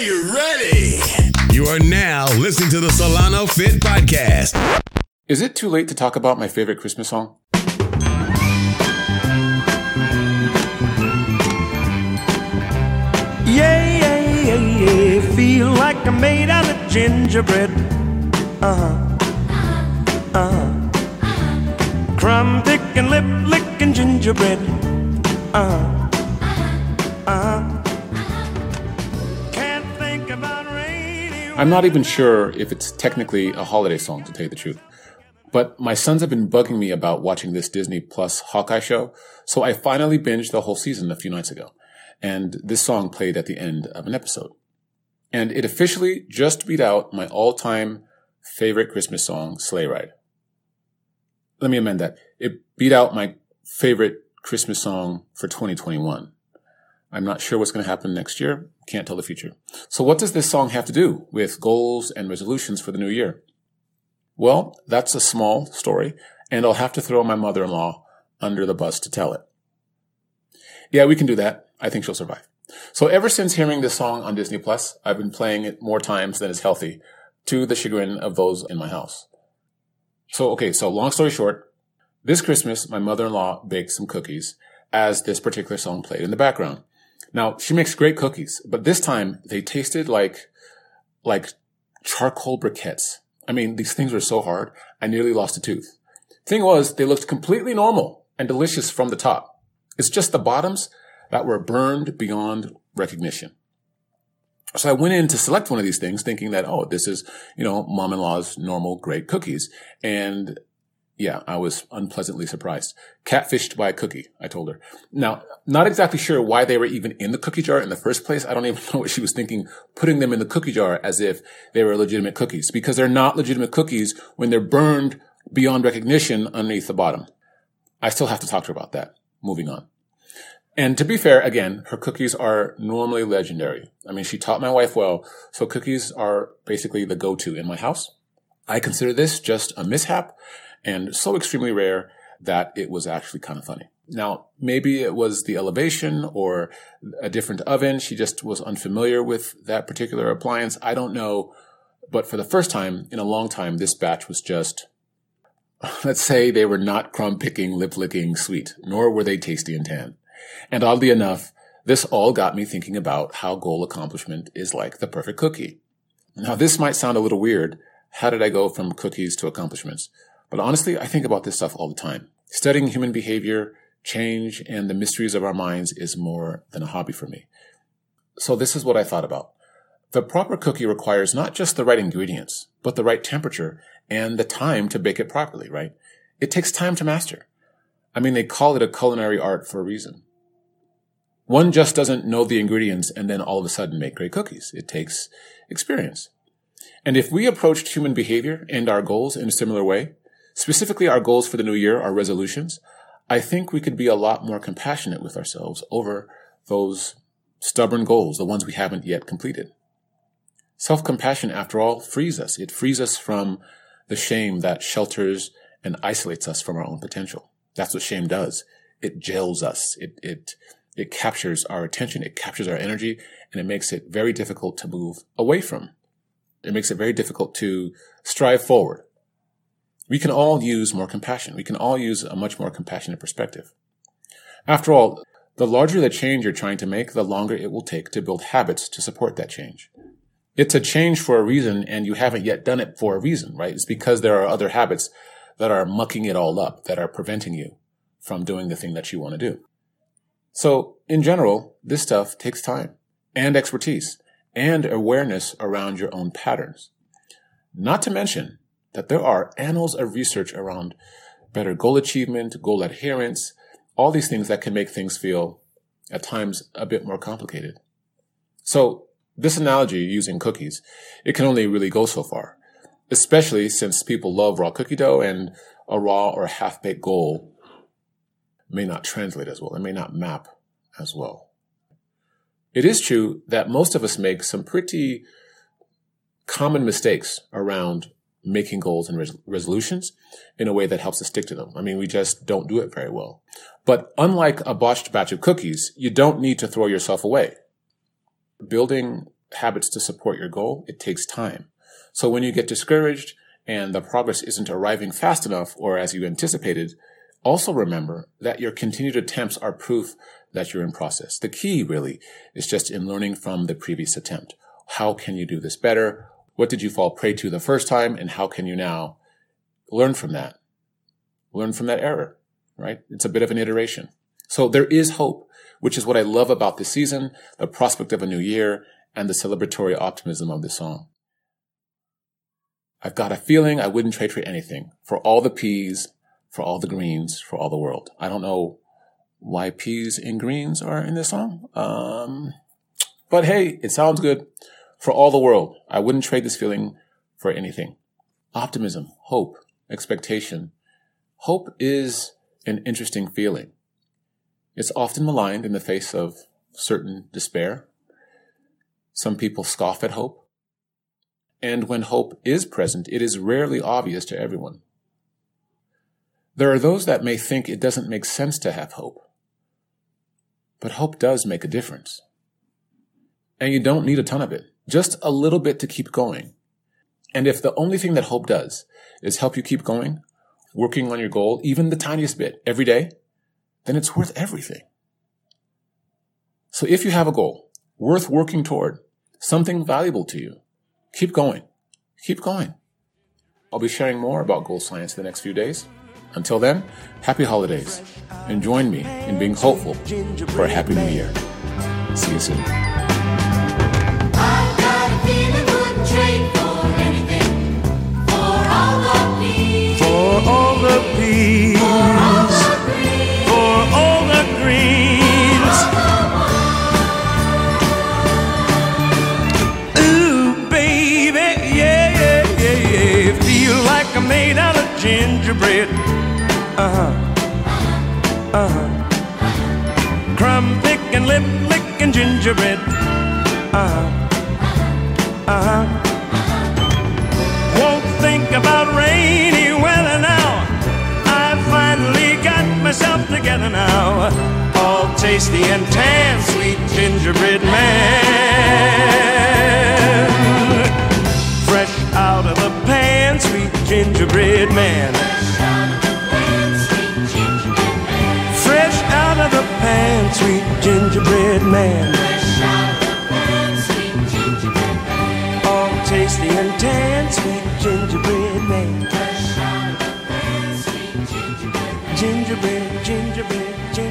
you ready? You are now listening to the Solano Fit Podcast. Is it too late to talk about my favorite Christmas song? Yeah, yeah, yeah, yeah. Feel like I'm made out of gingerbread. Uh huh. Uh huh. Crumb picking, lip licking gingerbread. Uh huh. Uh huh. I'm not even sure if it's technically a holiday song, to tell you the truth. But my sons have been bugging me about watching this Disney Plus Hawkeye show, so I finally binged the whole season a few nights ago. And this song played at the end of an episode. And it officially just beat out my all-time favorite Christmas song, Sleigh Ride. Let me amend that. It beat out my favorite Christmas song for 2021. I'm not sure what's going to happen next year. Can't tell the future. So what does this song have to do with goals and resolutions for the new year? Well, that's a small story, and I'll have to throw my mother-in-law under the bus to tell it. Yeah, we can do that. I think she'll survive. So ever since hearing this song on Disney Plus, I've been playing it more times than is healthy to the chagrin of those in my house. So, okay, so long story short, this Christmas, my mother-in-law baked some cookies as this particular song played in the background. Now, she makes great cookies, but this time they tasted like, like charcoal briquettes. I mean, these things were so hard, I nearly lost a tooth. Thing was, they looked completely normal and delicious from the top. It's just the bottoms that were burned beyond recognition. So I went in to select one of these things thinking that, oh, this is, you know, mom-in-law's normal great cookies. And yeah, I was unpleasantly surprised. Catfished by a cookie, I told her. Now, not exactly sure why they were even in the cookie jar in the first place. I don't even know what she was thinking, putting them in the cookie jar as if they were legitimate cookies, because they're not legitimate cookies when they're burned beyond recognition underneath the bottom. I still have to talk to her about that. Moving on. And to be fair, again, her cookies are normally legendary. I mean, she taught my wife well, so cookies are basically the go-to in my house. I consider this just a mishap and so extremely rare that it was actually kind of funny. Now, maybe it was the elevation or a different oven. She just was unfamiliar with that particular appliance. I don't know. But for the first time in a long time, this batch was just, let's say they were not crumb picking, lip licking sweet, nor were they tasty and tan. And oddly enough, this all got me thinking about how goal accomplishment is like the perfect cookie. Now, this might sound a little weird. How did I go from cookies to accomplishments? But honestly, I think about this stuff all the time. Studying human behavior, change, and the mysteries of our minds is more than a hobby for me. So this is what I thought about. The proper cookie requires not just the right ingredients, but the right temperature and the time to bake it properly, right? It takes time to master. I mean, they call it a culinary art for a reason. One just doesn't know the ingredients and then all of a sudden make great cookies. It takes experience. And if we approached human behavior and our goals in a similar way, specifically our goals for the new year, our resolutions, I think we could be a lot more compassionate with ourselves over those stubborn goals, the ones we haven't yet completed. Self-compassion, after all, frees us. It frees us from the shame that shelters and isolates us from our own potential. That's what shame does. It jails us. It, it, it captures our attention, it captures our energy, and it makes it very difficult to move away from. It makes it very difficult to strive forward. We can all use more compassion. We can all use a much more compassionate perspective. After all, the larger the change you're trying to make, the longer it will take to build habits to support that change. It's a change for a reason, and you haven't yet done it for a reason, right? It's because there are other habits that are mucking it all up, that are preventing you from doing the thing that you want to do. So in general, this stuff takes time and expertise and awareness around your own patterns. Not to mention that there are annals of research around better goal achievement, goal adherence, all these things that can make things feel at times a bit more complicated. So this analogy using cookies, it can only really go so far, especially since people love raw cookie dough and a raw or half baked goal may not translate as well. It may not map as well. It is true that most of us make some pretty common mistakes around making goals and res- resolutions in a way that helps us stick to them. I mean, we just don't do it very well. But unlike a botched batch of cookies, you don't need to throw yourself away. Building habits to support your goal, it takes time. So when you get discouraged and the progress isn't arriving fast enough or as you anticipated, also remember that your continued attempts are proof that you're in process. The key really is just in learning from the previous attempt. How can you do this better? What did you fall prey to the first time? And how can you now learn from that? Learn from that error, right? It's a bit of an iteration. So there is hope, which is what I love about this season, the prospect of a new year and the celebratory optimism of the song. I've got a feeling I wouldn't trade for anything, for all the peas, for all the greens, for all the world. I don't know why peas and greens are in this song. Um, but hey, it sounds good. For all the world, I wouldn't trade this feeling for anything. Optimism, hope, expectation. Hope is an interesting feeling. It's often maligned in the face of certain despair. Some people scoff at hope. And when hope is present, it is rarely obvious to everyone. There are those that may think it doesn't make sense to have hope. But hope does make a difference. And you don't need a ton of it, just a little bit to keep going. And if the only thing that hope does is help you keep going, working on your goal, even the tiniest bit every day, then it's worth everything. So if you have a goal worth working toward, something valuable to you, keep going. Keep going. I'll be sharing more about goal science in the next few days. Until then, happy holidays and join me in being hopeful for a happy new year. See you soon. All the peas, for all the greens. Ooh, baby, yeah, yeah, yeah, yeah. Feel like I'm made out of gingerbread. Uh huh, uh huh. Crumb picking, lip licking gingerbread. Uh huh, uh huh. Won't think about rainy together now. All tasty and tan, sweet gingerbread man. Fresh out of the pan, sweet gingerbread man. Fresh out of the pan, sweet gingerbread man. All tasty and tan, sweet gingerbread man. Gingerbread, gingerbread, gingerbread